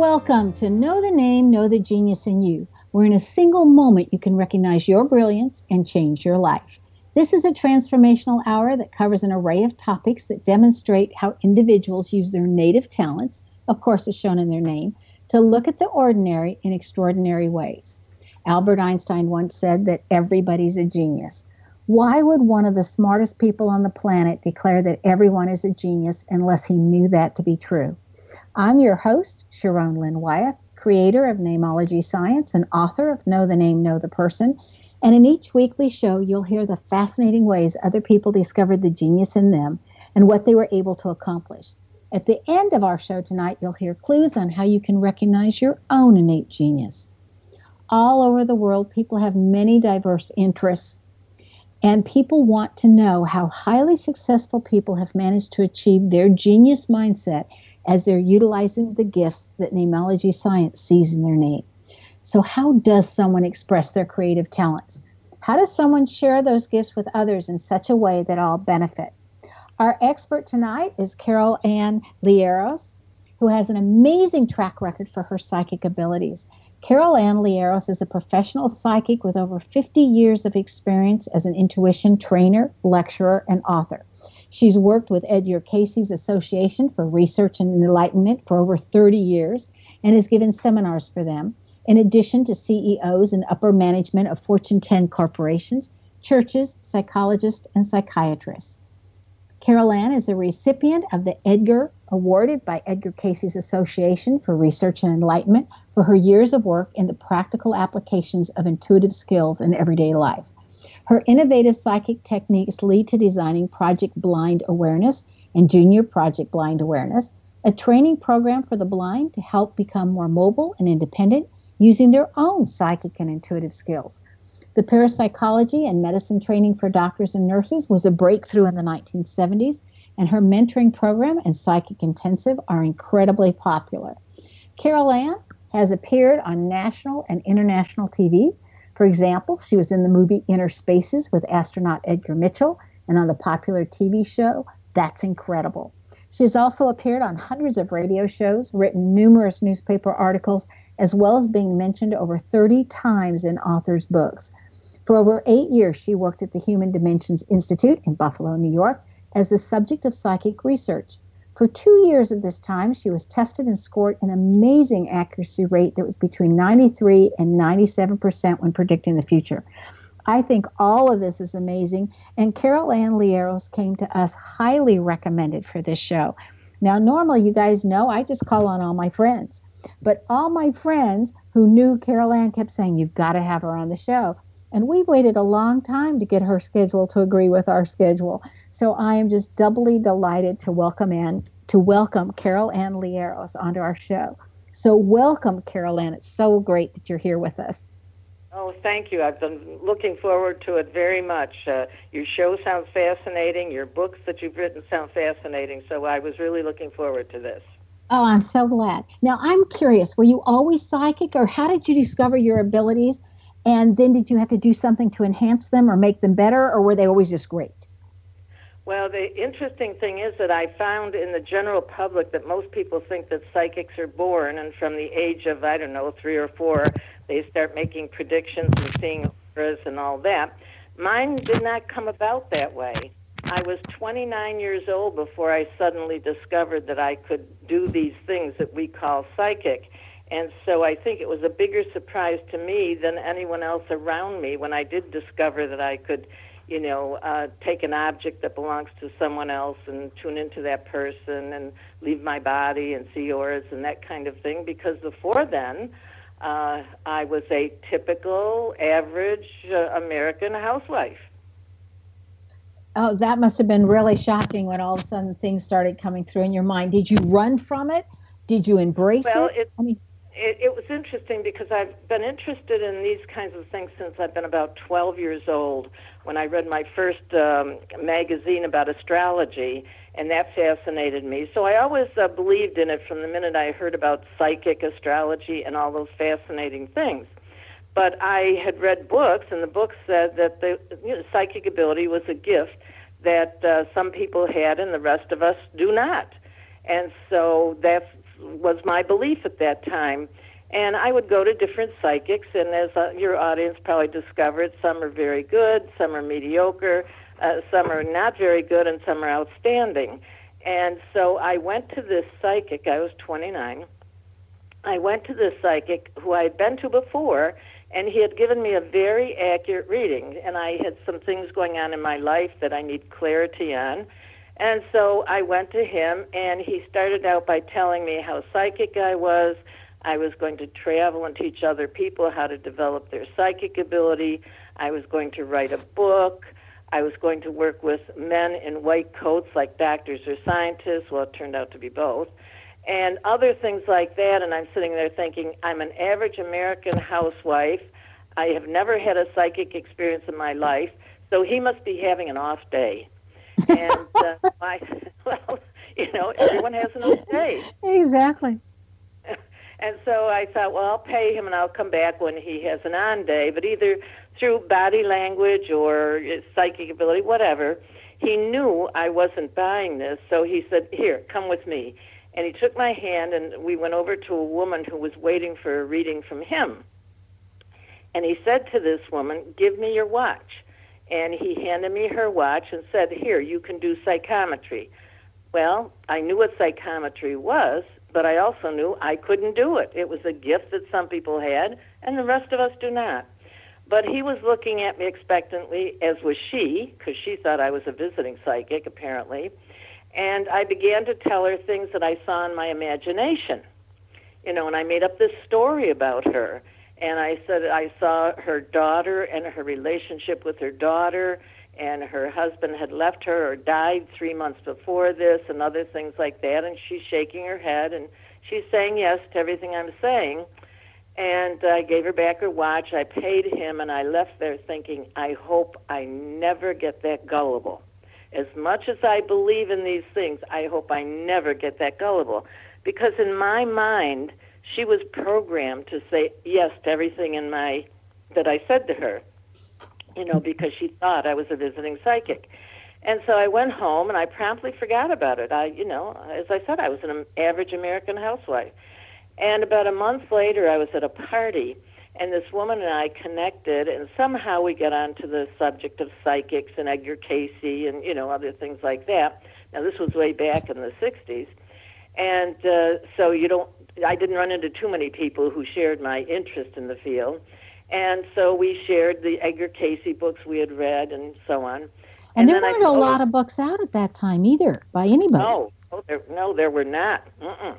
Welcome to Know the Name, Know the Genius in You, where in a single moment you can recognize your brilliance and change your life. This is a transformational hour that covers an array of topics that demonstrate how individuals use their native talents, of course, as shown in their name, to look at the ordinary in extraordinary ways. Albert Einstein once said that everybody's a genius. Why would one of the smartest people on the planet declare that everyone is a genius unless he knew that to be true? I'm your host, Sharon Lynn Wyeth, creator of Namology Science and author of Know the Name, Know the Person. And in each weekly show, you'll hear the fascinating ways other people discovered the genius in them and what they were able to accomplish. At the end of our show tonight, you'll hear clues on how you can recognize your own innate genius. All over the world, people have many diverse interests, and people want to know how highly successful people have managed to achieve their genius mindset as they're utilizing the gifts that namology science sees in their name. So, how does someone express their creative talents? How does someone share those gifts with others in such a way that all benefit? Our expert tonight is Carol Ann Liaros, who has an amazing track record for her psychic abilities. Carol Ann Liaros is a professional psychic with over 50 years of experience as an intuition trainer, lecturer, and author. She's worked with Edgar Cayce's Association for Research and Enlightenment for over 30 years and has given seminars for them, in addition to CEOs and upper management of Fortune 10 corporations, churches, psychologists, and psychiatrists. Carol Ann is a recipient of the Edgar awarded by Edgar Cayce's Association for Research and Enlightenment for her years of work in the practical applications of intuitive skills in everyday life. Her innovative psychic techniques lead to designing Project Blind Awareness and Junior Project Blind Awareness, a training program for the blind to help become more mobile and independent using their own psychic and intuitive skills. The parapsychology and medicine training for doctors and nurses was a breakthrough in the 1970s, and her mentoring program and psychic intensive are incredibly popular. Carol Ann has appeared on national and international TV for example, she was in the movie Inner Spaces with astronaut Edgar Mitchell and on the popular TV show That's Incredible. She has also appeared on hundreds of radio shows, written numerous newspaper articles, as well as being mentioned over 30 times in authors' books. For over eight years, she worked at the Human Dimensions Institute in Buffalo, New York, as the subject of psychic research. For two years of this time, she was tested and scored an amazing accuracy rate that was between 93 and 97% when predicting the future. I think all of this is amazing. And Carol Ann Liaros came to us highly recommended for this show. Now, normally, you guys know I just call on all my friends. But all my friends who knew Carol Ann kept saying, You've got to have her on the show. And we waited a long time to get her schedule to agree with our schedule. So I am just doubly delighted to welcome in to welcome Carol Ann Liaros onto our show. So welcome, Carol Ann. It's so great that you're here with us. Oh, thank you. I've been looking forward to it very much. Uh, your show sounds fascinating. Your books that you've written sound fascinating. So I was really looking forward to this. Oh, I'm so glad. Now, I'm curious were you always psychic, or how did you discover your abilities? And then did you have to do something to enhance them or make them better, or were they always just great? Well, the interesting thing is that I found in the general public that most people think that psychics are born, and from the age of, I don't know, three or four, they start making predictions and seeing auras and all that. Mine did not come about that way. I was 29 years old before I suddenly discovered that I could do these things that we call psychic. And so I think it was a bigger surprise to me than anyone else around me when I did discover that I could, you know, uh, take an object that belongs to someone else and tune into that person and leave my body and see yours and that kind of thing. Because before then, uh, I was a typical, average uh, American housewife. Oh, that must have been really shocking when all of a sudden things started coming through in your mind. Did you run from it? Did you embrace well, it? it I mean, it, it was interesting because I've been interested in these kinds of things since I've been about 12 years old when I read my first um, magazine about astrology, and that fascinated me. So I always uh, believed in it from the minute I heard about psychic astrology and all those fascinating things. But I had read books, and the books said that the you know, psychic ability was a gift that uh, some people had and the rest of us do not. And so that was my belief at that time. And I would go to different psychics, and as uh, your audience probably discovered, some are very good, some are mediocre, uh, some are not very good, and some are outstanding. And so I went to this psychic, I was 29. I went to this psychic who I had been to before, and he had given me a very accurate reading. And I had some things going on in my life that I need clarity on. And so I went to him, and he started out by telling me how psychic I was. I was going to travel and teach other people how to develop their psychic ability. I was going to write a book. I was going to work with men in white coats like doctors or scientists. Well, it turned out to be both. And other things like that. And I'm sitting there thinking, I'm an average American housewife. I have never had a psychic experience in my life. So he must be having an off day and uh, I, well, you know, everyone has an off day. Exactly. And so I thought, well, I'll pay him and I'll come back when he has an on day. But either through body language or psychic ability, whatever, he knew I wasn't buying this. So he said, Here, come with me. And he took my hand and we went over to a woman who was waiting for a reading from him. And he said to this woman, Give me your watch and he handed me her watch and said, Here, you can do psychometry. Well, I knew what psychometry was, but I also knew I couldn't do it. It was a gift that some people had, and the rest of us do not. But he was looking at me expectantly, as was she, because she thought I was a visiting psychic, apparently. And I began to tell her things that I saw in my imagination. You know, and I made up this story about her and I said I saw her daughter and her relationship with her daughter, and her husband had left her or died three months before this, and other things like that. And she's shaking her head and she's saying yes to everything I'm saying. And I gave her back her watch. I paid him, and I left there thinking, I hope I never get that gullible. As much as I believe in these things, I hope I never get that gullible. Because in my mind, she was programmed to say yes to everything in my that I said to her, you know, because she thought I was a visiting psychic. And so I went home and I promptly forgot about it. I, you know, as I said, I was an average American housewife. And about a month later, I was at a party, and this woman and I connected, and somehow we got onto the subject of psychics and Edgar Cayce and, you know, other things like that. Now, this was way back in the 60s. And uh, so you don't I didn't run into too many people who shared my interest in the field. And so we shared the Edgar Cayce books we had read and so on. And, and there weren't a lot of books out at that time either by anybody. No, no, there, no, there were not. Mm-mm.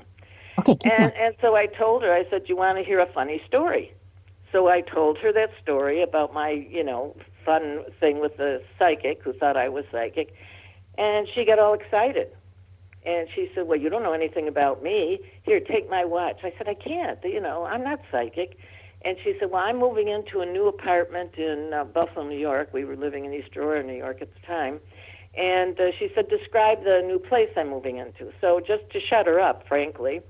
Okay, keep and, going. and so I told her, I said, you want to hear a funny story? So I told her that story about my, you know, fun thing with the psychic who thought I was psychic. And she got all excited. And she said, Well, you don't know anything about me. Here, take my watch. I said, I can't. You know, I'm not psychic. And she said, Well, I'm moving into a new apartment in uh, Buffalo, New York. We were living in East Aurora, New York at the time. And uh, she said, Describe the new place I'm moving into. So, just to shut her up, frankly,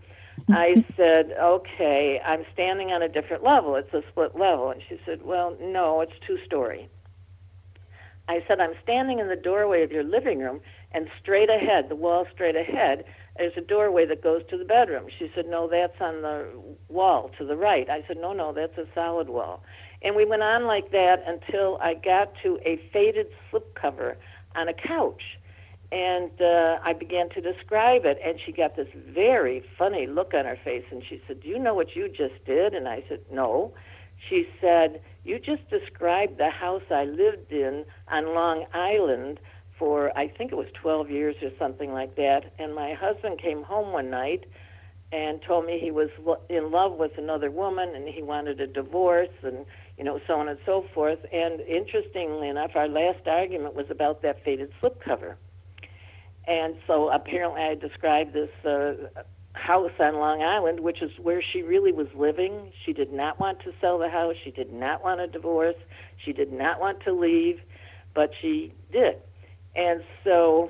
I said, Okay, I'm standing on a different level. It's a split level. And she said, Well, no, it's two story. I said, I'm standing in the doorway of your living room and straight ahead, the wall straight ahead, there's a doorway that goes to the bedroom. She said, No, that's on the wall to the right. I said, No, no, that's a solid wall. And we went on like that until I got to a faded slipcover on a couch. And uh, I began to describe it, and she got this very funny look on her face. And she said, Do you know what you just did? And I said, No. She said, You just described the house I lived in on Long Island for, I think it was 12 years or something like that. And my husband came home one night and told me he was in love with another woman and he wanted a divorce and you know so on and so forth. And interestingly enough our last argument was about that faded slipcover and so apparently i described this uh, house on long island which is where she really was living. She did not want to sell the house. She did not want a divorce. She did not want to leave but she did and so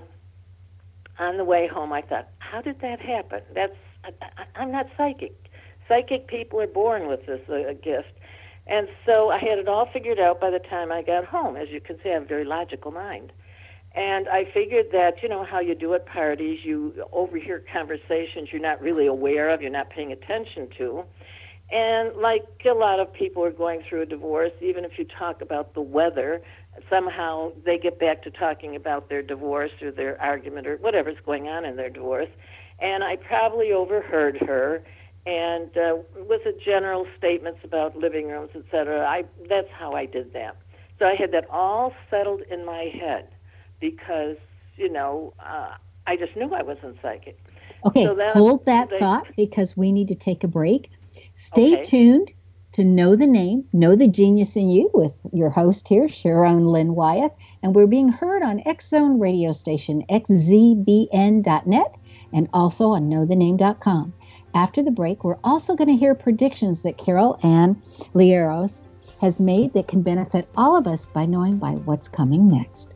on the way home i thought how did that happen that's I, am not psychic. Psychic people are born with this uh, gift. And so I had it all figured out by the time I got home. As you can see, I have a very logical mind. And I figured that, you know, how you do at parties, you overhear conversations you're not really aware of, you're not paying attention to. And like a lot of people are going through a divorce, even if you talk about the weather, somehow they get back to talking about their divorce or their argument or whatever's going on in their divorce and I probably overheard her. And uh, with the general statements about living rooms, etc., I that's how I did that. So I had that all settled in my head because you know uh, I just knew I wasn't psychic. Okay, so hold that they, thought because we need to take a break. Stay okay. tuned to Know the Name, Know the Genius in You with your host here, Sharon Lynn Wyeth. And we're being heard on X Zone radio station, xzbn.net and also on knowthename.com. After the break, we're also going to hear predictions that Carol Ann Liaros has made that can benefit all of us by knowing by what's coming next.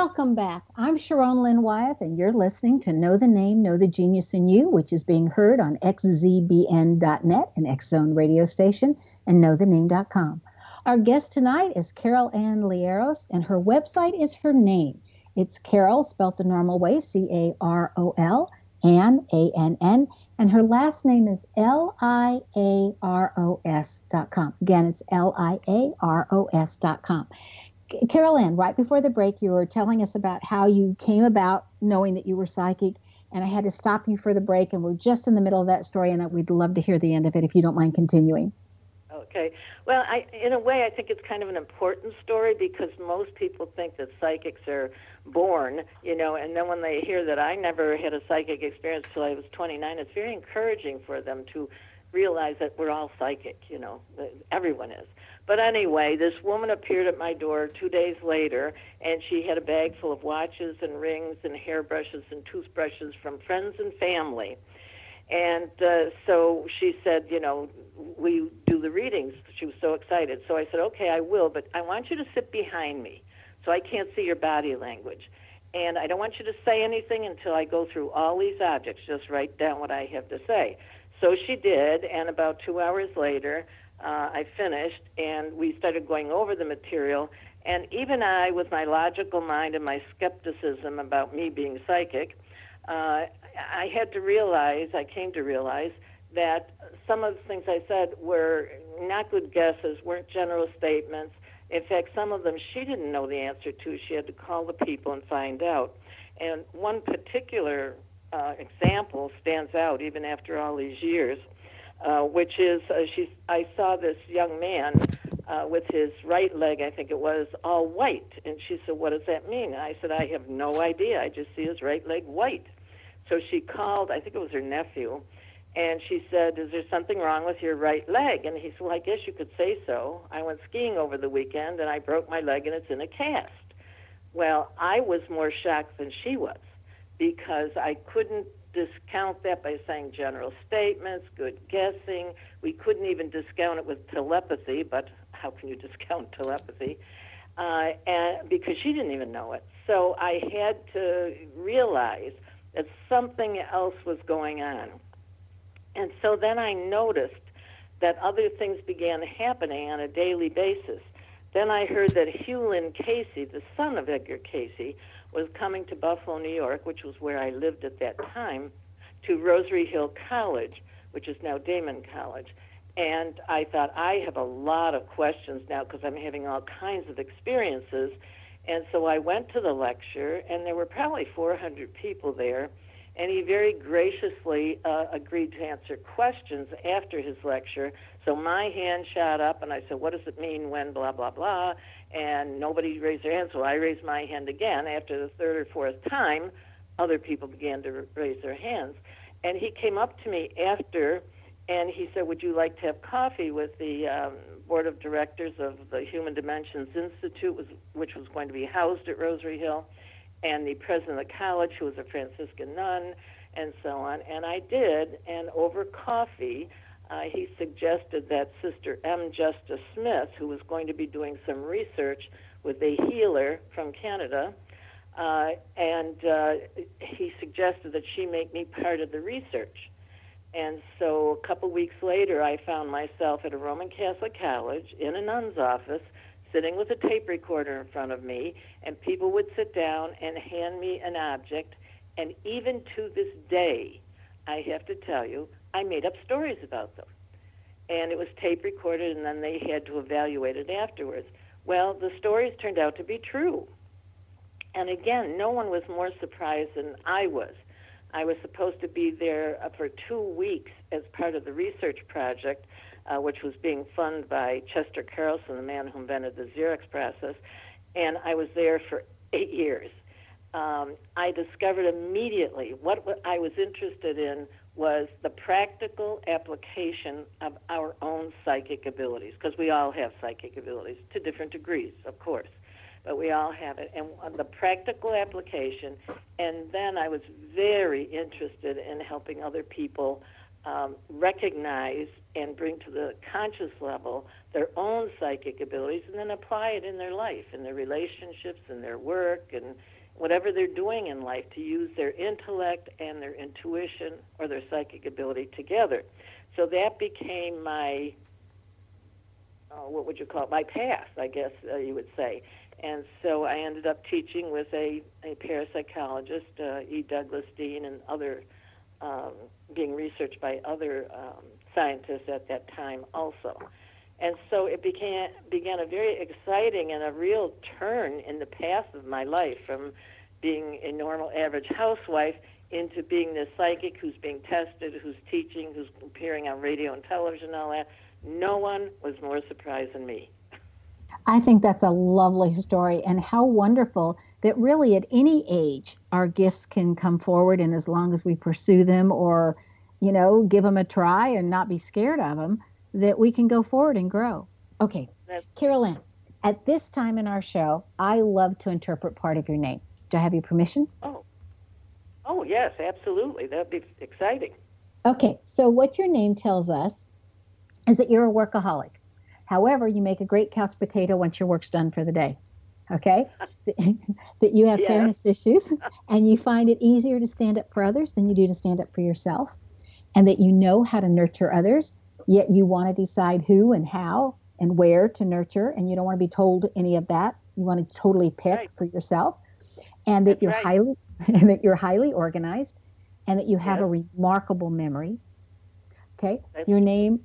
Welcome back. I'm Sharon Lynn Wyeth, and you're listening to Know the Name, Know the Genius in You, which is being heard on xzbn.net, an X Zone radio station, and knowthename.com. Our guest tonight is Carol Ann Liaros, and her website is her name. It's Carol, spelled the normal way, C A R O L, Ann, A N N, and her last name is L I A R O S.com. Again, it's L I A R O S.com. Carol Ann, right before the break, you were telling us about how you came about knowing that you were psychic, and I had to stop you for the break, and we're just in the middle of that story, and we'd love to hear the end of it if you don't mind continuing. Okay. Well, I, in a way, I think it's kind of an important story because most people think that psychics are born, you know, and then when they hear that I never had a psychic experience till I was 29, it's very encouraging for them to realize that we're all psychic, you know, everyone is. But anyway, this woman appeared at my door two days later, and she had a bag full of watches and rings and hairbrushes and toothbrushes from friends and family. And uh, so she said, you know, we do the readings. She was so excited. So I said, okay, I will, but I want you to sit behind me so I can't see your body language. And I don't want you to say anything until I go through all these objects. Just write down what I have to say. So she did, and about two hours later, uh, I finished, and we started going over the material. And even I, with my logical mind and my skepticism about me being psychic, uh, I had to realize, I came to realize, that some of the things I said were not good guesses, weren't general statements. In fact, some of them she didn't know the answer to. She had to call the people and find out. And one particular uh, example stands out even after all these years uh, which is uh, she. I saw this young man uh, with his right leg, I think it was, all white, and she said, "What does that mean?" I said, "I have no idea. I just see his right leg white." So she called. I think it was her nephew. And she said, Is there something wrong with your right leg? And he said, Well, I guess you could say so. I went skiing over the weekend and I broke my leg and it's in a cast. Well, I was more shocked than she was because I couldn't discount that by saying general statements, good guessing. We couldn't even discount it with telepathy, but how can you discount telepathy? Uh, and because she didn't even know it. So I had to realize that something else was going on. And so then I noticed that other things began happening on a daily basis. Then I heard that Lynn Cayce, the son of Edgar Cayce, was coming to Buffalo, New York, which was where I lived at that time, to Rosary Hill College, which is now Daemen College. And I thought, I have a lot of questions now because I'm having all kinds of experiences. And so I went to the lecture, and there were probably 400 people there. And he very graciously uh, agreed to answer questions after his lecture. So my hand shot up, and I said, What does it mean when blah, blah, blah? And nobody raised their hand. So I raised my hand again. After the third or fourth time, other people began to raise their hands. And he came up to me after and he said, Would you like to have coffee with the um, board of directors of the Human Dimensions Institute, which was going to be housed at Rosary Hill, and the president of the college, who was a Franciscan nun, and so on. And I did, and over coffee, uh, he suggested that Sister M. Justa Smith, who was going to be doing some research with a healer from Canada, uh, and uh, he suggested that she make me part of the research. And so a couple weeks later, I found myself at a Roman Catholic college in a nun's office, sitting with a tape recorder in front of me, and people would sit down and hand me an object. And even to this day, I have to tell you, I made up stories about them. And it was tape recorded, and then they had to evaluate it afterwards. Well, the stories turned out to be true. And again, no one was more surprised than I was. I was supposed to be there uh, for two weeks as part of the research project, uh, which was being funded by Chester Carlson, the man who invented the Xerox process, and I was there for eight years. Um, I discovered immediately what, what I was interested in was the practical application of our own psychic abilities, because we all have psychic abilities to different degrees, of course but we all have it. And the practical application, and then I was very interested in helping other people um, recognize and bring to the conscious level their own psychic abilities and then apply it in their life, in their relationships, in their work, and whatever they're doing in life to use their intellect and their intuition or their psychic ability together. So that became my, uh, what would you call it, my path, I guess uh, you would say. And so I ended up teaching with a, a parapsychologist, uh, E. Douglas Dean, and other, um, being researched by other um, scientists at that time also. And so it began, began a very exciting and a real turn in the path of my life from being a normal average housewife into being this psychic who's being tested, who's teaching, who's appearing on radio and television and all that. No one was more surprised than me. I think that's a lovely story, and how wonderful that really at any age our gifts can come forward, and as long as we pursue them or, you know, give them a try and not be scared of them, that we can go forward and grow. Okay, Carolyn, at this time in our show, I love to interpret part of your name. Do I have your permission? Oh, oh yes, absolutely. That'd be exciting. Okay, so what your name tells us is that you're a workaholic. However, you make a great couch potato once your work's done for the day. Okay? that you have yeah. fairness issues and you find it easier to stand up for others than you do to stand up for yourself. And that you know how to nurture others, yet you want to decide who and how and where to nurture, and you don't want to be told any of that. You want to totally pick right. for yourself. And that That's you're right. highly and that you're highly organized and that you have yes. a remarkable memory. Okay. That's your name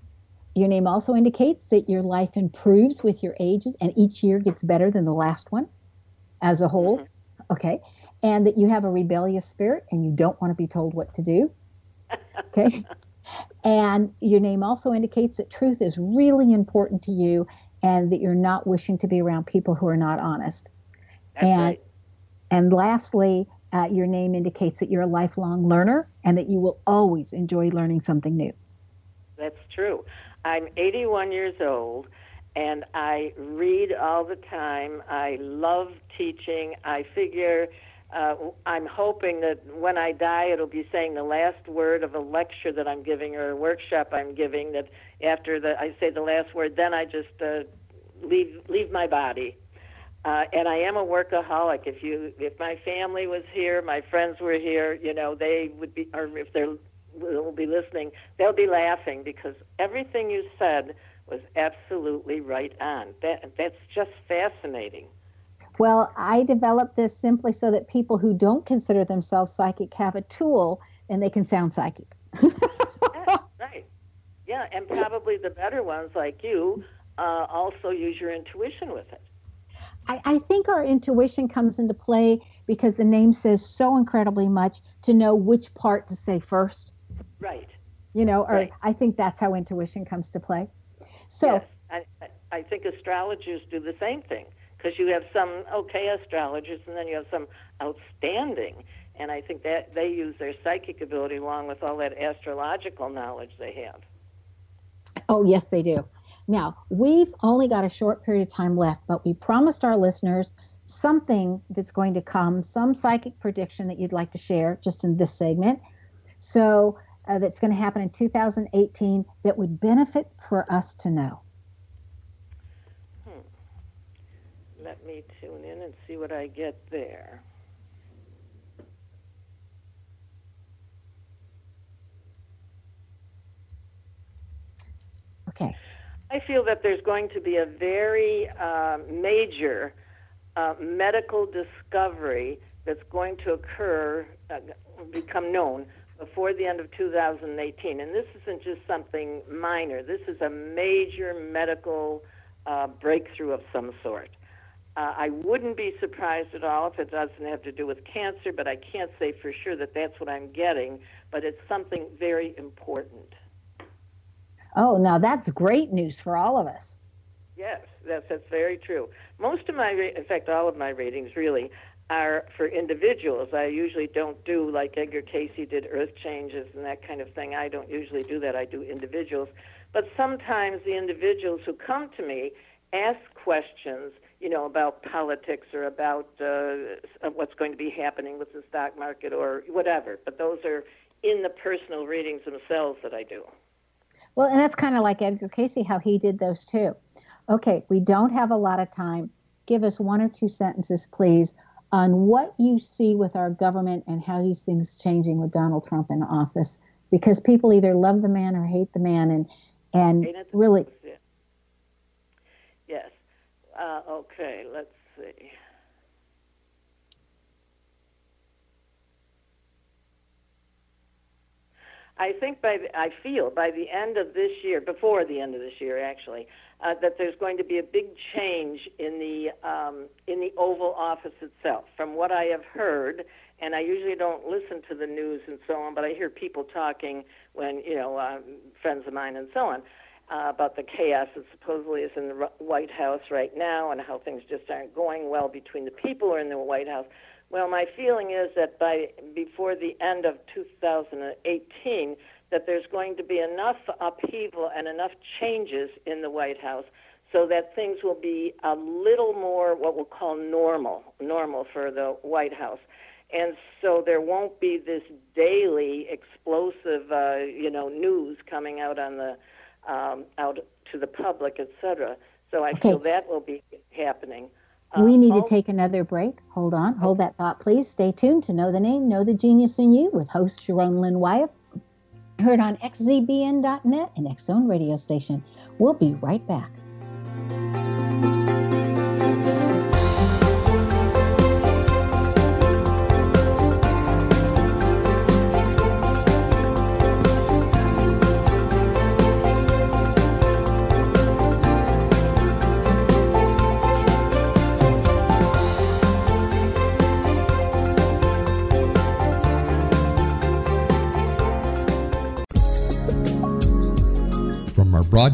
your name also indicates that your life improves with your ages and each year gets better than the last one as a whole. Mm-hmm. Okay. And that you have a rebellious spirit and you don't want to be told what to do. Okay. And your name also indicates that truth is really important to you and that you're not wishing to be around people who are not honest. That's and right. and lastly, uh, your name indicates that you're a lifelong learner and that you will always enjoy learning something new. That's true. I'm 81 years old and I read all the time. I love teaching. I figure uh, I'm hoping that when I die, it'll be saying the last word of a lecture that I'm giving or a workshop I'm giving. That after the I say the last word, then I just uh, leave leave my body. Uh, and I am a workaholic. If you, if my family was here, my friends were here, you know, they would be, or if they're will be listening, they'll be laughing because everything you said was absolutely right on. That, that's just fascinating. Well, I developed this simply so that people who don't consider themselves psychic have a tool and they can sound psychic. yeah, right. Yeah, and probably the better ones like you uh, also use your intuition with it. I, I, think our intuition comes into play because the name says so incredibly much to know which part to say first. Right. You know, or right. I think that's how intuition comes to play. So yes, I, I think astrologers do the same thing because you have some okay astrologers and then you have some outstanding. And I think that they use their psychic ability along with all that astrological knowledge they have. Oh, yes, they do. Now, we've only got a short period of time left, but we promised our listeners something that's going to come, some psychic prediction that you'd like to share just in this segment. So uh, that's going to happen in 2018 that would benefit for us to know? Me tune in and see what I get there. Okay. I feel that there's going to be a very uh, major uh, medical discovery that's going to occur, uh, become known before the end of 2018. And this isn't just something minor, this is a major medical uh, breakthrough of some sort. Uh, I wouldn't be surprised at all if it doesn't have to do with cancer, but I can't say for sure that that's what I'm getting. But it's something very important. Oh, now that's great news for all of us. Yes, that's that's very true. Most of my, in fact, all of my ratings really are for individuals. I usually don't do like Edgar Cayce did earth changes and that kind of thing. I don't usually do that. I do individuals. But sometimes the individuals who come to me ask questions, you know, about politics or about uh, what's going to be happening with the stock market or whatever. But those are in the personal readings themselves that I do. Well, and that's kind of like Edgar Cayce, how he did those too. Okay, we don't have a lot of time. Give us one or two sentences, please, on what you see with our government and how these things changing with Donald Trump in office. Because people either love the man or hate the man, and and really. Uh, okay. Let's see. I think by the, I feel by the end of this year, before the end of this year, actually, uh, that there's going to be a big change in the um, in the Oval Office itself. From what I have heard, and I usually don't listen to the news and so on, but I hear people talking when you know uh, friends of mine and so on uh, about the chaos that supposedly is in the White House right now and how things just aren't going well between the people who are in the White House. Well, my feeling is that by before the end of 2018, that there's going to be enough upheaval and enough changes in the White House so that things will be a little more what we'll call normal, normal for the White House. And so there won't be this daily explosive, uh, you know, news coming out on the um, out to the public, etc. So I okay. feel that will be happening we need to take another break. Hold on. Hold that thought, please. Stay tuned to Know the Name, Know the Genius in You with host Sharon Lynn Wyeth. Heard on xzbn.net and X Zone radio station. We'll be right back.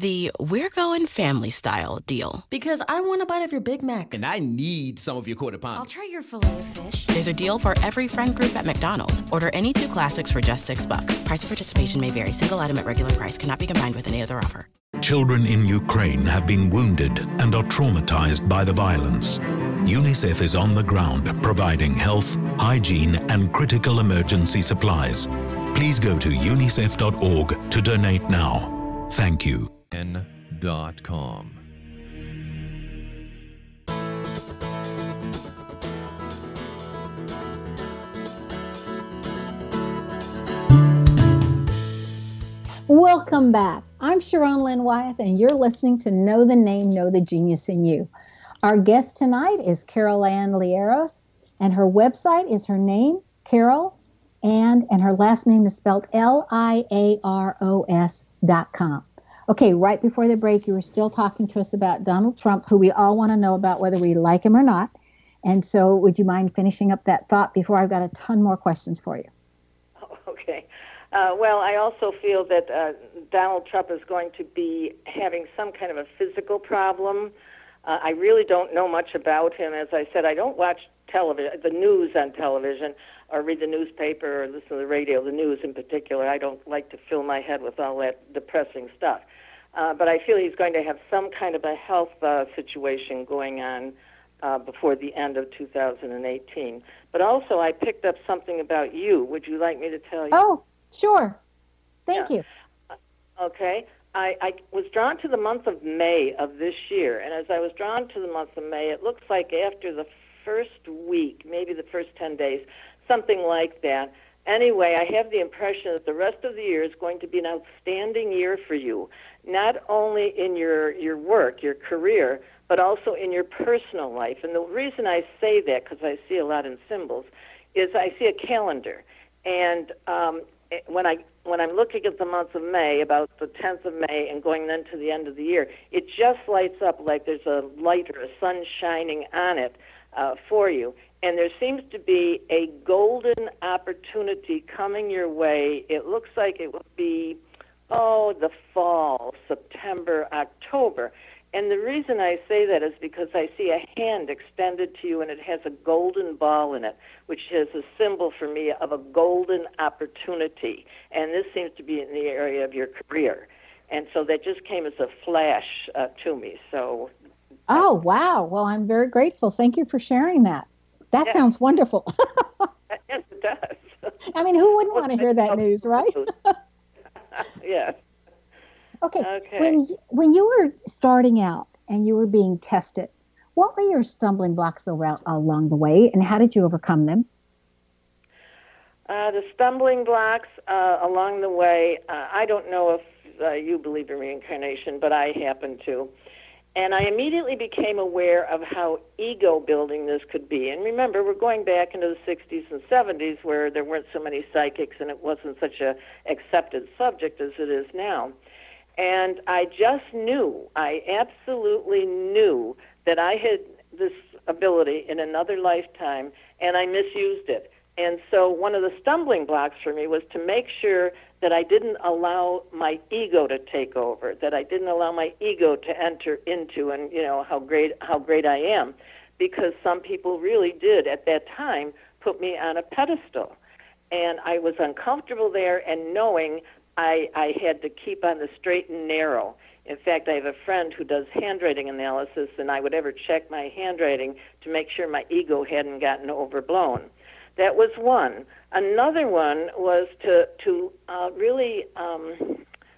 the We're Going Family Style deal. Because I want a bite of your Big Mac. And I need some of your quarter pound. I'll try your filet of fish. There's a deal for every friend group at McDonald's. Order any two classics for just six bucks. Price of participation may vary. Single item at regular price cannot be combined with any other offer. Children in Ukraine have been wounded and are traumatized by the violence. UNICEF is on the ground providing health, hygiene, and critical emergency supplies. Please go to unicef.org to donate now. Thank you n.com. Welcome back. I'm Sharon Lynn Wyeth, and you're listening to Know the Name, Know the Genius in You. Our guest tonight is Carol Ann Liaros, and her website is her name, Carol, and and her last name is spelled L I A R O S dot com. Okay, right before the break, you were still talking to us about Donald Trump, who we all want to know about whether we like him or not. And so, would you mind finishing up that thought before I've got a ton more questions for you? Okay. Uh, well, I also feel that uh, Donald Trump is going to be having some kind of a physical problem. Uh, I really don't know much about him. As I said, I don't watch television, the news on television, or read the newspaper or listen to the radio, the news in particular. I don't like to fill my head with all that depressing stuff. Uh, but I feel he's going to have some kind of a health uh, situation going on uh, before the end of 2018. But also, I picked up something about you. Would you like me to tell you? Oh, sure. Thank yeah. you. Uh, okay. I, I was drawn to the month of May of this year, and as I was drawn to the month of May, it looks like after the first week, maybe the first 10 days, something like that, anyway, I have the impression that the rest of the year is going to be an outstanding year for you, not only in your, your work, your career, but also in your personal life. And the reason I say that, because I see a lot in symbols, is I see a calendar. And um, when I when I'm looking at the month of May, about the 10th of May, and going then to the end of the year, it just lights up like there's a light or a sun shining on it uh, for you and there seems to be a golden opportunity coming your way. It looks like it will be, oh, the fall, September, October. And the reason I say that is because I see a hand extended to you and it has a golden ball in it, which is a symbol for me of a golden opportunity. And this seems to be in the area of your career. And so that just came as a flash uh, to me. So. Oh, wow. Well, I'm very grateful. Thank you for sharing that. That sounds wonderful. yes, it does. I mean, who wouldn't want to hear that news, right? yes. Okay. Okay. When when you were starting out and you were being tested, what were your stumbling blocks around, along the way, and how did you overcome them? Uh, the stumbling blocks uh, along the way. Uh, I don't know if uh, you believe in reincarnation, but I happen to. And I immediately became aware of how ego building this could be. And remember, we're going back into the 60s and 70s where there weren't so many psychics and it wasn't such a accepted subject as it is now. And I just knew, I absolutely knew that I had this ability in another lifetime and I misused it. And so one of the stumbling blocks for me was to make sure that I didn't allow my ego to take over, that I didn't allow my ego to enter into and you know how great how great I am because some people really did at that time put me on a pedestal. And I was uncomfortable there and knowing I, I had to keep on the straight and narrow. In fact, I have a friend who does handwriting analysis, and I would ever check my handwriting to make sure my ego hadn't gotten overblown. That was one. Another one was to to uh, really um,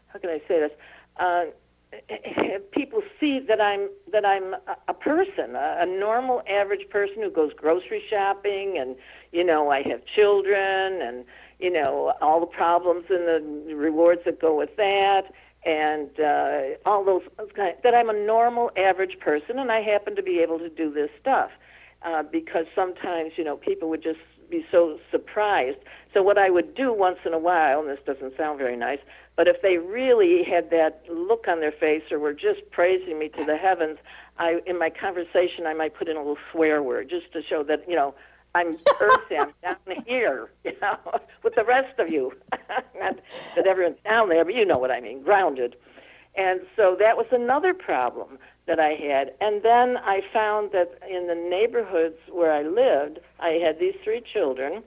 how can I say this? Uh, people see that I'm that I'm a, person, a, a normal average person who goes grocery shopping, and you know I have children, and you know all the problems and the rewards that go with that, and uh, all those kind of, that I'm a normal average person, and I happen to be able to do this stuff uh, because sometimes you know people would just be so surprised. So what I would do once in a while, and this doesn't sound very nice, but if they really had that look on their face or were just praising me to the heavens, I in my conversation I might put in a little swear word just to show that you know I'm earthy, I'm down here, you know, with the rest of you. Not that everyone's down there, but you know what I mean, grounded. And so that was another problem that I had. And then I found that in the neighborhoods where I lived, I had these three children,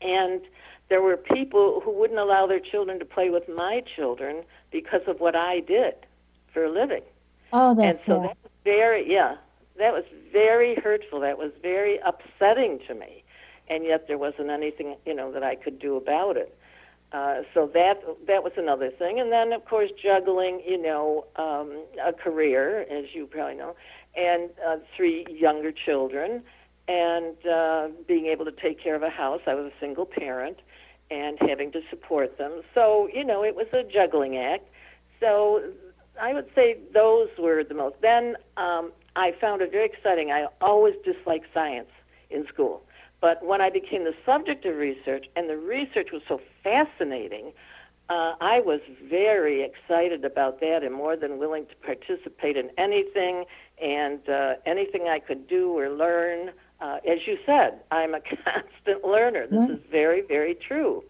and there were people who wouldn't allow their children to play with my children because of what I did for a living. Oh, that's and so sad. that was very yeah, that was very hurtful. That was very upsetting to me, and yet there wasn't anything you know that I could do about it. Uh, so that that was another thing, and then of course juggling, you know, um, a career, as you probably know, and uh, three younger children, and uh, being able to take care of a house. I was a single parent, and having to support them. So you know, it was a juggling act. So I would say those were the most. Then um, I found it very exciting. I always disliked science in school. But when I became the subject of research, and the research was so fascinating, uh, I was very excited about that and more than willing to participate in anything and uh, anything I could do or learn. Uh, as you said, I'm a constant learner. This is very, very true.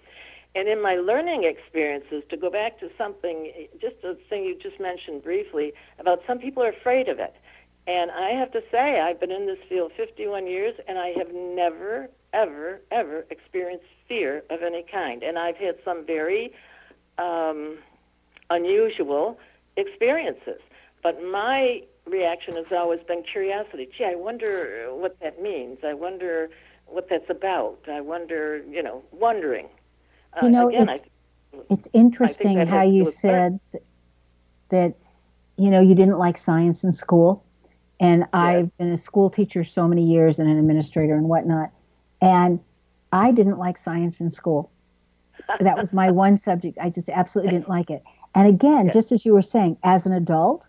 And in my learning experiences, to go back to something, just a thing you just mentioned briefly about some people are afraid of it. And I have to say, I've been in this field 51 years, and I have never, ever, ever experienced fear of any kind. And I've had some very um, unusual experiences. But my reaction has always been curiosity. Gee, I wonder what that means. I wonder what that's about. I wonder, you know, wondering. Uh, You know, again, it's, I, it's interesting how has to do you said that, that, you know, you didn't like science in school. And I've been a school teacher so many years and an administrator and whatnot. And I didn't like science in school. that was my one subject. I just absolutely didn't like it. And again, just as you were saying, as an adult,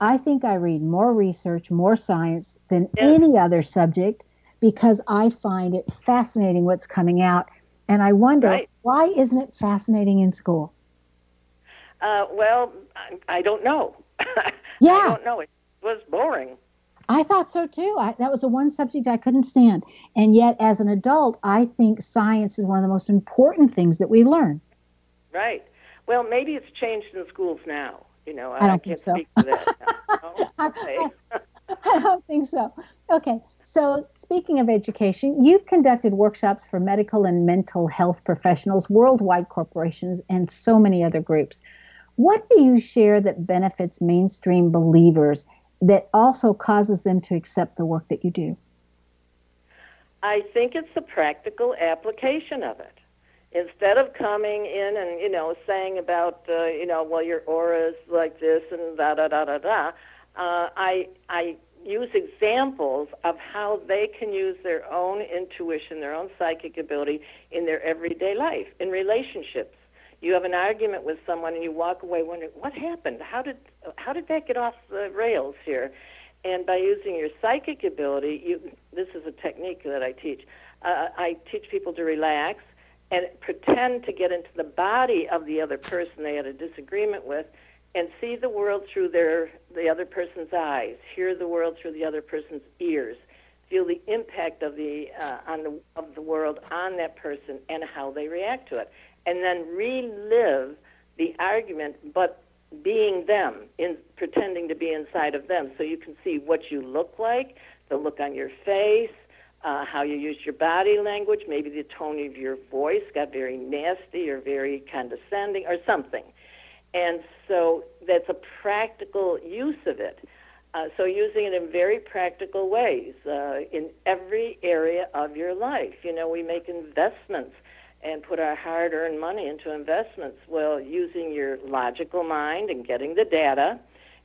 I think I read more research, more science than any other subject because I find it fascinating what's coming out. And I wonder Right. why isn't it fascinating in school? uh, well, I, I don't know. Yeah. I don't know. It was boring. I thought so too. I, that was the one subject I couldn't stand. And yet, as an adult, I think science is one of the most important things that we learn. Right. Well, maybe it's changed in schools now. You know, I don't can't think so. No? Okay. I don't think so. Okay. So, speaking of education, you've conducted workshops for medical and mental health professionals, worldwide corporations, and so many other groups. What do you share that benefits mainstream believers that also causes them to accept the work that you do? I think it's the practical application of it. Instead of coming in and you know saying about uh, you know well your aura is like this and da da da da da, uh, I I use examples of how they can use their own intuition, their own psychic ability in their everyday life, in relationships. You have an argument with someone and you walk away wondering what happened. How did how did that get off the rails here? And by using your psychic ability, you this is a technique that I teach. Uh, I teach people to relax and pretend to get into the body of the other person they had a disagreement with and see the world through their the other person's eyes, hear the world through the other person's ears, feel the impact of the uh, on the of the world on that person and how they react to it, and then relive the argument, but being them, in pretending to be inside of them, so you can see what you look like, the look on your face, uh, how you use your body language, maybe the tone of your voice got very nasty or very condescending or something. And so that's a practical use of it. Uh, so using it in very practical ways uh, in every area of your life. You know, we make investments and put our hard-earned money into investments. Well, using your logical mind and getting the data,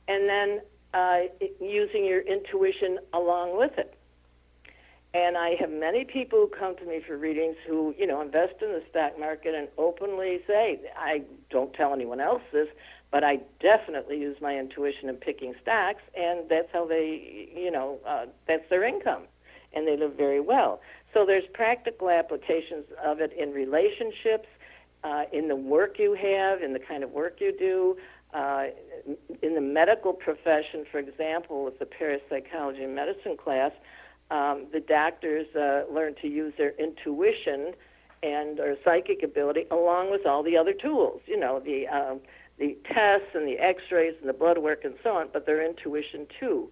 and then uh, using your intuition along with it. And I have many people who come to me for readings who, you know, invest in the stock market and openly say, I don't tell anyone else this, but I definitely use my intuition in picking stocks, and that's how they, you know, uh, that's their income, and they live very well. So there's practical applications of it in relationships, uh, in the work you have, in the kind of work you do. Uh, in the medical profession, for example, with the parapsychology and medicine class, um, the doctors uh, learn to use their intuition and or psychic ability along with all the other tools. You know, the um, the tests and the X-rays and the blood work and so on, but their intuition too.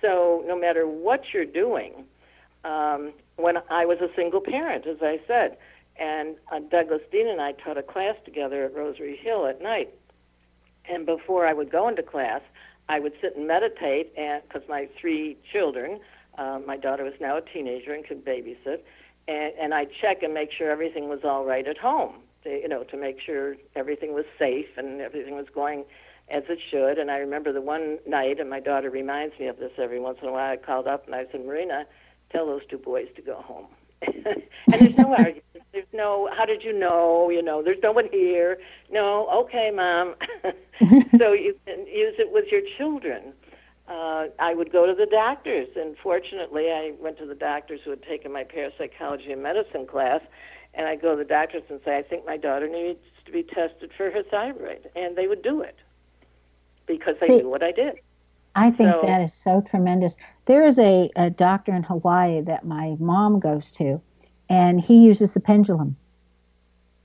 So no matter what you're doing, um, when I was a single parent, as I said, and uh, Douglas Dean and I taught a class together at Rosary Hill at night, and before I would go into class, I would sit and meditate, and because my three children um, my daughter was now a teenager and could babysit, and, and I'd check and make sure everything was all right at home. To, you know, to make sure everything was safe and everything was going as it should. And I remember the one night, and my daughter reminds me of this every once in a while. I called up and I said, Marina, tell those two boys to go home. and there's no argument. There's no, how did you know? You know, there's no one here. No, okay, mom. so you can use it with your children uh, I would go to the doctors. And fortunately, I went to the doctors who had taken my parapsychology and medicine class. And I'd go to the doctors and say, I think my daughter needs to be tested for her thyroid. And they would do it because they See, knew what I did. I think so, that is so tremendous. There is a, a doctor in Hawaii that my mom goes to, and he uses the pendulum.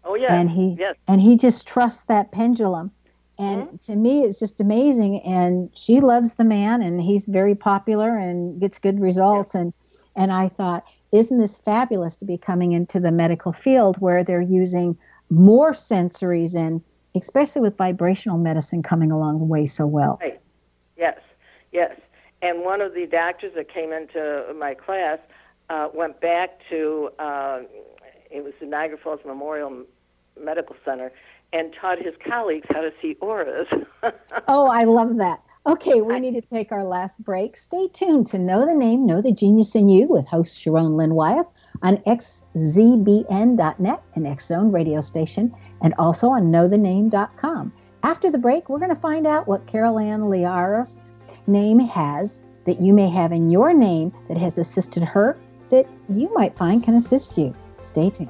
Oh yeah, and he yes. and he just trusts that pendulum, and mm-hmm. to me, it's just amazing. And she loves the man, and he's very popular and gets good results. And and I thought, isn't this fabulous to be coming into the medical field where they're using more sensories and especially with vibrational medicine coming along the way so well. Right. Yes, yes. And one of the doctors that came into my class uh, went back to uh, it was the Niagara Falls Memorial Medical Center and taught his colleagues how to see auras. oh, I love that. Okay, we need to take our last break. Stay tuned to Know the Name, Know the Genius in You with host Sharon Lynn Wyeth on xzbn.net, an X Zone radio station, and also on knowthename.com. After the break, we're going to find out what Carol Ann Liaros' name has that you may have in your name that has assisted her that you might find can assist you. Stay tuned.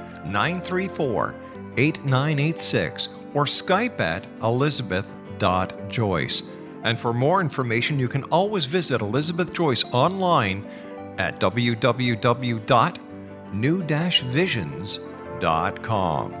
934 8986 or Skype at elizabeth.joyce. And for more information, you can always visit Elizabeth Joyce online at www.new-visions.com.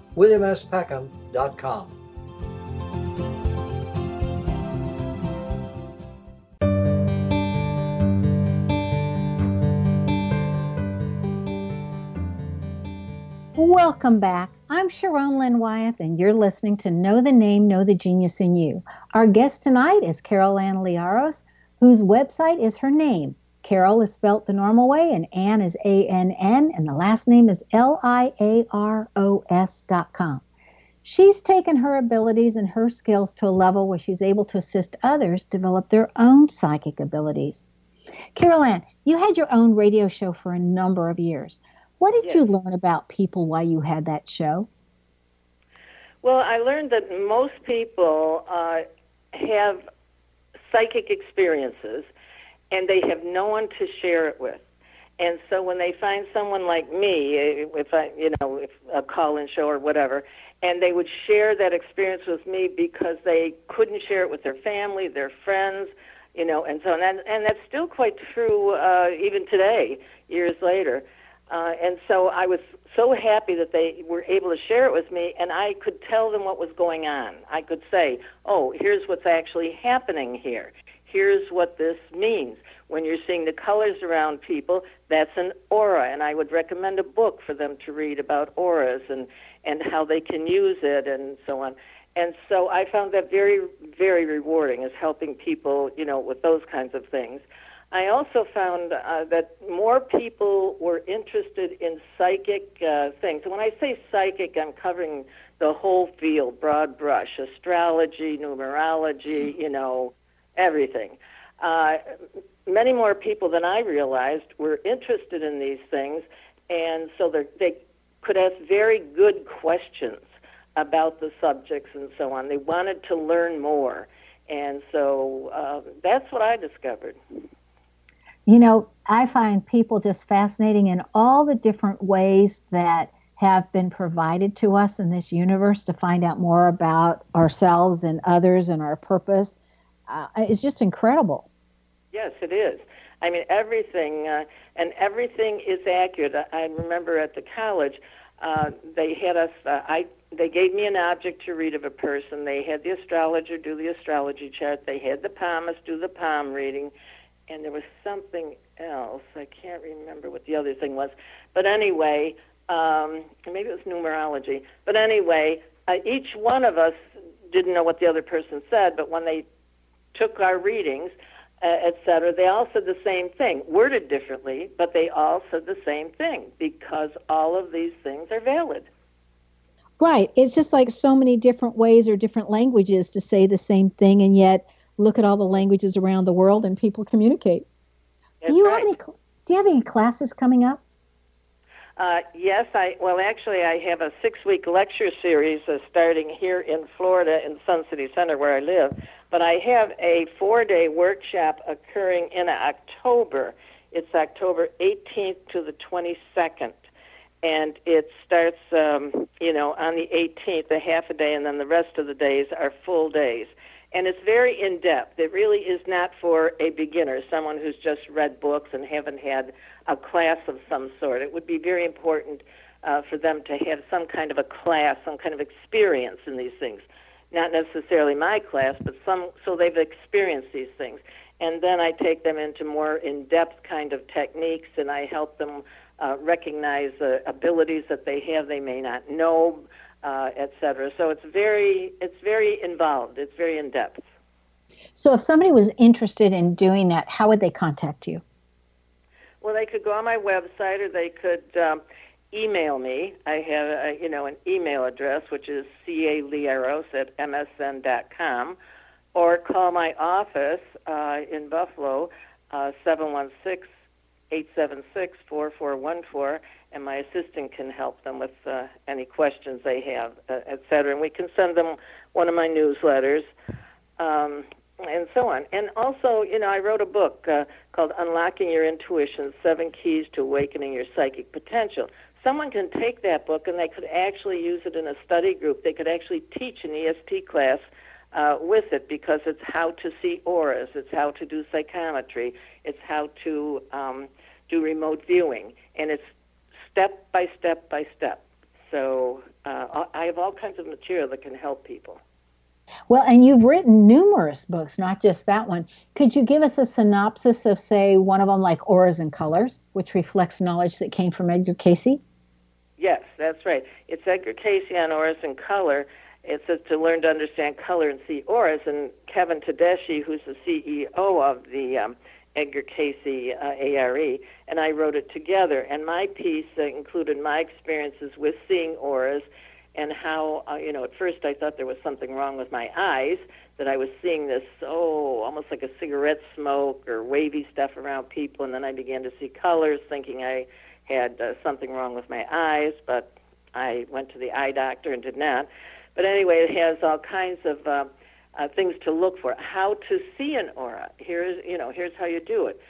www.williamspeckham.com. Welcome back. I'm Sharon Lynn Wyeth, and you're listening to Know the Name, Know the Genius in You. Our guest tonight is Carol Ann Liaros, whose website is her name. Carol is spelt the normal way, and Ann is A N N, and the last name is L I A R O S dot com. She's taken her abilities and her skills to a level where she's able to assist others develop their own psychic abilities. Carol Ann, you had your own radio show for a number of years. What did yes. you learn about people while you had that show? Well, I learned that most people uh, have psychic experiences and they have no one to share it with. And so when they find someone like me, if I, you know, if a call-in show or whatever, and they would share that experience with me because they couldn't share it with their family, their friends, you know, and so on. And, and that's still quite true uh, even today, years later. Uh, and so I was so happy that they were able to share it with me, and I could tell them what was going on. I could say, oh, here's what's actually happening here. Here's what this means. When you're seeing the colors around people, that's an aura, and I would recommend a book for them to read about auras and, and how they can use it and so on. And so I found that very, very rewarding as helping people, you know, with those kinds of things. I also found uh, that more people were interested in psychic uh, things. When I say psychic, I'm covering the whole field, broad brush, astrology, numerology, you know, everything. Uh, many more people than I realized were interested in these things, and so they could ask very good questions about the subjects and so on. They wanted to learn more, and so uh, that's what I discovered. You know, I find people just fascinating in all the different ways that have been provided to us in this universe to find out more about ourselves and others and our purpose. Uh, it's just incredible. Yes, it is. I mean, everything, uh, and everything is accurate. I remember at the college, uh, they had us. Uh, I they gave me an object to read of a person. They had the astrologer do the astrology chart. They had the palmist do the palm reading and there was something else. I can't remember what the other thing was. But anyway, um, maybe it was numerology. But anyway, uh, each one of us didn't know what the other person said, but when they took our readings, uh, etc., they all said the same thing, worded differently, but they all said the same thing because all of these things are valid. Right. It's just like so many different ways or different languages to say the same thing, and yet look at all the languages around the world and people communicate. That's do you right. have any? Do you have any classes coming up? Uh, yes, I well actually I have a six-week lecture series uh, starting here in Florida in Sun City Center where I live. But I have a four-day workshop occurring in October. It's October 18th to the 22nd, and it starts um, you know on the 18th, a half a day, and then the rest of the days are full days. And it's very in depth. It really is not for a beginner, someone who's just read books and haven't had a class of some sort. It would be very important uh, for them to have some kind of a class, some kind of experience in these things. Not necessarily my class, but some so they've experienced these things. And then I take them into more in-depth kind of techniques, and I help them uh, recognize uh, abilities that they have they may not know, uh, et cetera. So it's very it's very involved. It's very in depth. So if somebody was interested in doing that, how would they contact you? Well, they could go on my website or they could um, email me. I have, a, you know, an email address which is calearos at msn.com, or call my office uh, in Buffalo, uh, 716 876 4414, and my assistant can help them with uh, any questions they have, uh, et cetera. And we can send them one of my newsletters. Um, and so on. And also, you know, I wrote a book uh, called Unlocking Your Intuition Seven Keys to Awakening Your Psychic Potential. Someone can take that book and they could actually use it in a study group. They could actually teach an ESP class uh, with it because it's how to see auras, it's how to do psychometry, it's how to um, do remote viewing, and it's step by step by step. So uh, I have all kinds of material that can help people. Well, and you've written numerous books, not just that one. Could you give us a synopsis of, say, one of them, like Auras and Colors, which reflects knowledge that came from Edgar Cayce? Yes, that's right. It's Edgar Cayce on auras and color. It says to learn to understand color and see auras. And Kevin Todeschi, who's the CEO of the um, Edgar Cayce uh, ARE, and I wrote it together. And my piece uh, included my experiences with seeing auras and how, uh, you know, at first I thought there was something wrong with my eyes, that I was seeing this, oh, almost like a cigarette smoke or wavy stuff around people. And then I began to see colors, thinking I had uh, something wrong with my eyes, but I went to the eye doctor and did not. But anyway, it has all kinds of uh, uh, things to look for. How to see an aura. Here's, you know, here's how you do it.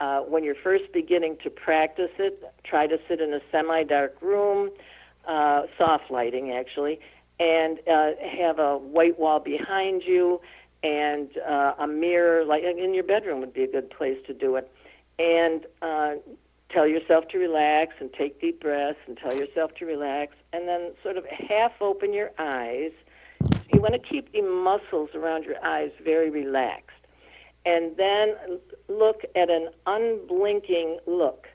Uh, when you're first beginning to practice it, try to sit in a semi-dark room, uh, soft lighting actually, and uh, have a white wall behind you and uh, a mirror, like in your bedroom would be a good place to do it. And uh, tell yourself to relax and take deep breaths and tell yourself to relax and then sort of half open your eyes. You want to keep the muscles around your eyes very relaxed. And then look at an unblinking look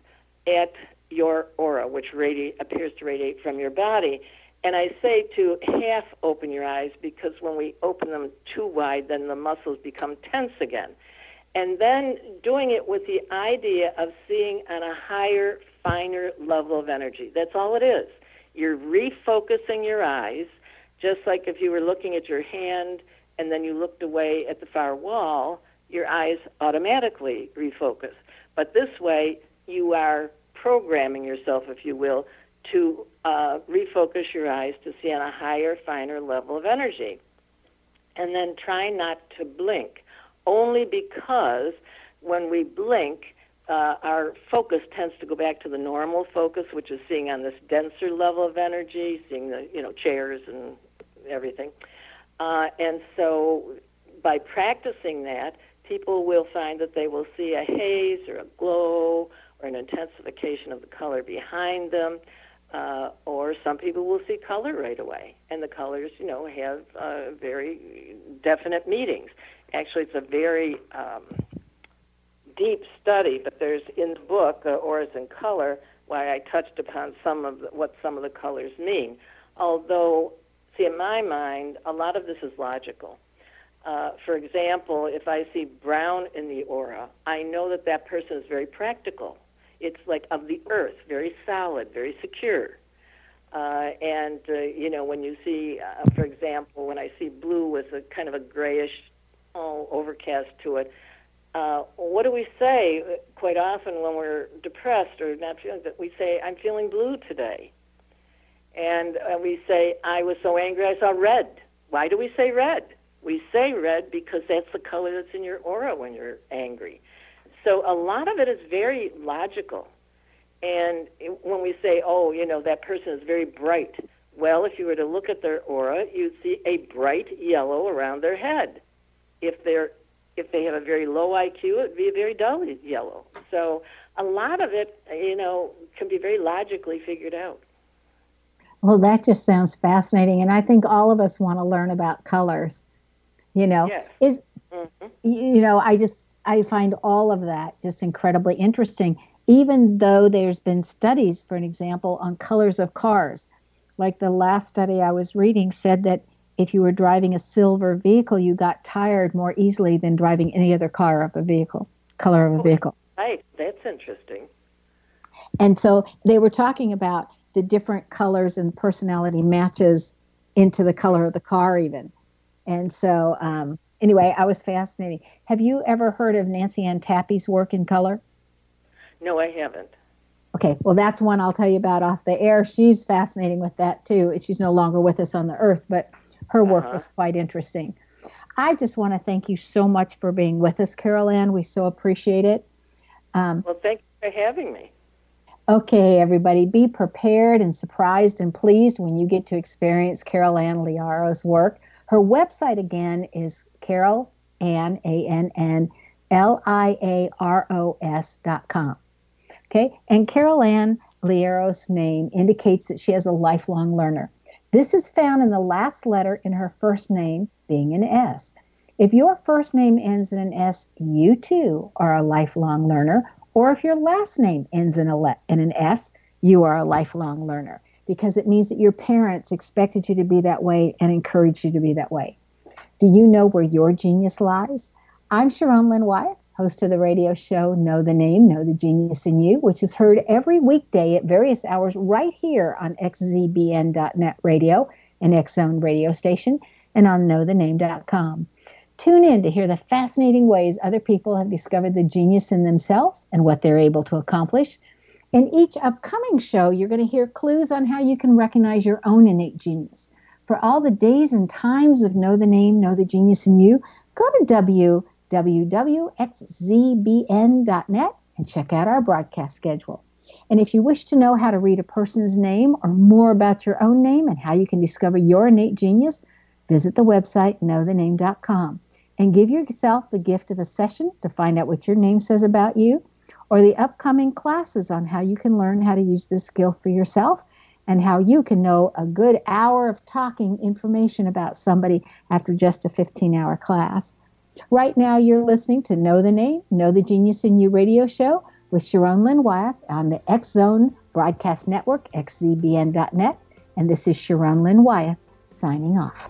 at your aura, which radi- appears to radiate from your body. And I say to half open your eyes because when we open them too wide, then the muscles become tense again. And then doing it with the idea of seeing on a higher, finer level of energy. That's all it is. You're refocusing your eyes, just like if you were looking at your hand and then you looked away at the far wall, your eyes automatically refocus. But this way, you are programming yourself, if you will, to uh, refocus your eyes to see on a higher, finer level of energy. And then try not to blink, only because when we blink, uh, our focus tends to go back to the normal focus, which is seeing on this denser level of energy, seeing the you know chairs and everything. Uh, and so, by practicing that, people will find that they will see a haze or a glow or an intensification of the color behind them. Uh, or some people will see color right away, and the colors, you know, have uh, very definite meanings. Actually, it's a very um, deep study, but there's in the book, uh, Auras in Color, why I touched upon some of the, what some of the colors mean. Although, see, in my mind, a lot of this is logical. Uh, for example, if I see brown in the aura, I know that that person is very practical. It's like of the earth, very solid, very secure. Uh, and uh, you know, when you see, uh, for example, when I see blue with a kind of a grayish oh, overcast to it. Uh, what do we say quite often when we're depressed or not feeling that we say i'm feeling blue today. And uh, we say i was so angry i saw red. Why do we say red? We say red because that's the color that's in your aura when you're angry. So a lot of it is very logical. And when we say oh you know that person is very bright well if you were to look at their aura you'd see a bright yellow around their head if they're if they have a very low IQ, it'd be a very dull yellow. So a lot of it, you know, can be very logically figured out. Well, that just sounds fascinating, and I think all of us want to learn about colors. You know, yes. is mm-hmm. you know, I just I find all of that just incredibly interesting. Even though there's been studies, for an example, on colors of cars, like the last study I was reading said that if you were driving a silver vehicle, you got tired more easily than driving any other car of a vehicle, color of a vehicle. Right, that's interesting. And so they were talking about the different colors and personality matches into the color of the car, even. And so, um, anyway, I was fascinating. Have you ever heard of Nancy Ann Tappe's work in color? No, I haven't. Okay, well, that's one I'll tell you about off the air. She's fascinating with that too. She's no longer with us on the earth, but her work Uh-huh. was quite interesting. I just want to thank you so much for being with us, Carol Ann. We so appreciate it. Um, Well, thank you for having me. Okay, everybody, be prepared and surprised and pleased when you get to experience Carol Ann Liaros' work. Her website again is Carol Ann, A N N L I A R O S dot com. Okay, and Carol Ann Liaros' name indicates that she is a lifelong learner. This is found in the last letter in her first name being an S. If your first name ends in an S, you too are a lifelong learner. Or if your last name ends in, a le- in an S, you are a lifelong learner because it means that your parents expected you to be that way and encouraged you to be that way. Do you know where your genius lies? I'm Sharon Lynn Wyeth, host of the radio show Know the Name, Know the Genius in You, which is heard every weekday at various hours right here on xzbn.net radio, and X Zone radio station, and on knowthename.com. Tune in to hear the fascinating ways other people have discovered the genius in themselves and what they're able to accomplish. In each upcoming show, you're going to hear clues on how you can recognize your own innate genius. For all the days and times of Know the Name, Know the Genius in You, go to www.xzbn.net and check out our broadcast schedule. And if you wish to know how to read a person's name or more about your own name and how you can discover your innate genius, visit the website knowthename.com and give yourself the gift of a session to find out what your name says about you or the upcoming classes on how you can learn how to use this skill for yourself and how you can know a good hour of talking information about somebody after just a 15 hour class. Right now, you're listening to Know the Name, Know the Genius in You radio show with Sharon Lynn Wyeth on the X Zone Broadcast Network, xzbn.net. And this is Sharon Lynn Wyeth signing off.